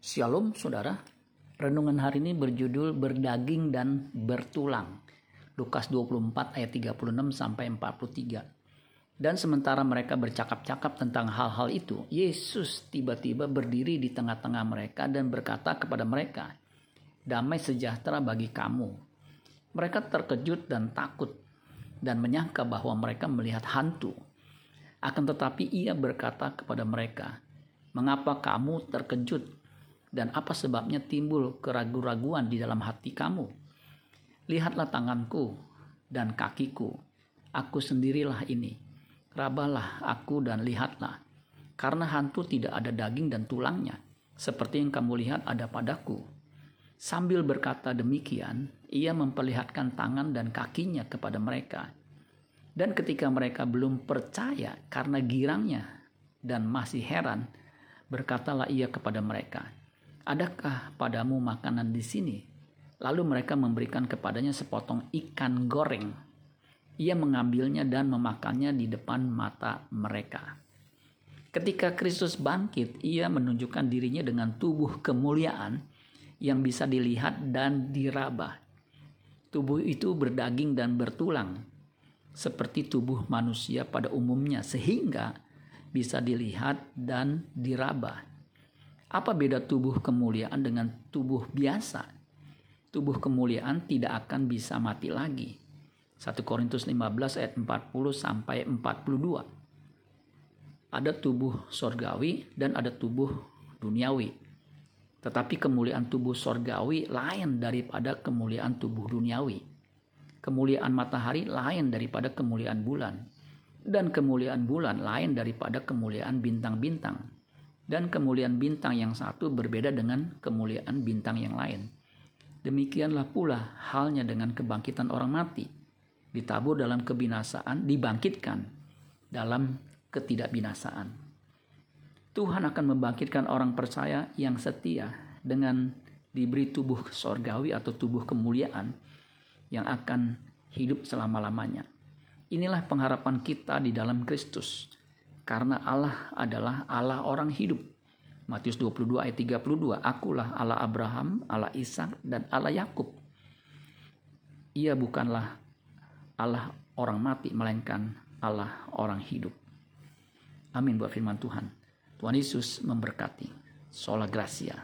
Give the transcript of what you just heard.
Shalom saudara, renungan hari ini berjudul berdaging dan bertulang. Lukas 24 ayat 36 sampai 43. Dan sementara mereka bercakap-cakap tentang hal-hal itu, Yesus tiba-tiba berdiri di tengah-tengah mereka dan berkata kepada mereka, "Damai sejahtera bagi kamu." Mereka terkejut dan takut dan menyangka bahwa mereka melihat hantu. Akan tetapi ia berkata kepada mereka, "Mengapa kamu terkejut dan apa sebabnya timbul keraguan-raguan di dalam hati kamu? Lihatlah tanganku dan kakiku, aku sendirilah ini. Rabalah aku dan lihatlah, karena hantu tidak ada daging dan tulangnya, seperti yang kamu lihat ada padaku. Sambil berkata demikian, ia memperlihatkan tangan dan kakinya kepada mereka. Dan ketika mereka belum percaya karena girangnya dan masih heran, berkatalah ia kepada mereka, adakah padamu makanan di sini? Lalu mereka memberikan kepadanya sepotong ikan goreng. Ia mengambilnya dan memakannya di depan mata mereka. Ketika Kristus bangkit, ia menunjukkan dirinya dengan tubuh kemuliaan yang bisa dilihat dan diraba. Tubuh itu berdaging dan bertulang, seperti tubuh manusia pada umumnya, sehingga bisa dilihat dan diraba. Apa beda tubuh kemuliaan dengan tubuh biasa? Tubuh kemuliaan tidak akan bisa mati lagi. 1 Korintus 15 ayat 40 sampai 42. Ada tubuh sorgawi dan ada tubuh duniawi. Tetapi kemuliaan tubuh sorgawi lain daripada kemuliaan tubuh duniawi. Kemuliaan matahari lain daripada kemuliaan bulan. Dan kemuliaan bulan lain daripada kemuliaan bintang-bintang dan kemuliaan bintang yang satu berbeda dengan kemuliaan bintang yang lain. Demikianlah pula halnya dengan kebangkitan orang mati. Ditabur dalam kebinasaan, dibangkitkan dalam ketidakbinasaan. Tuhan akan membangkitkan orang percaya yang setia dengan diberi tubuh sorgawi atau tubuh kemuliaan yang akan hidup selama-lamanya. Inilah pengharapan kita di dalam Kristus karena Allah adalah Allah orang hidup. Matius 22 ayat 32, Akulah Allah Abraham, Allah Ishak dan Allah Yakub. Ia bukanlah Allah orang mati, melainkan Allah orang hidup. Amin buat firman Tuhan. Tuhan Yesus memberkati. Sola Gracia.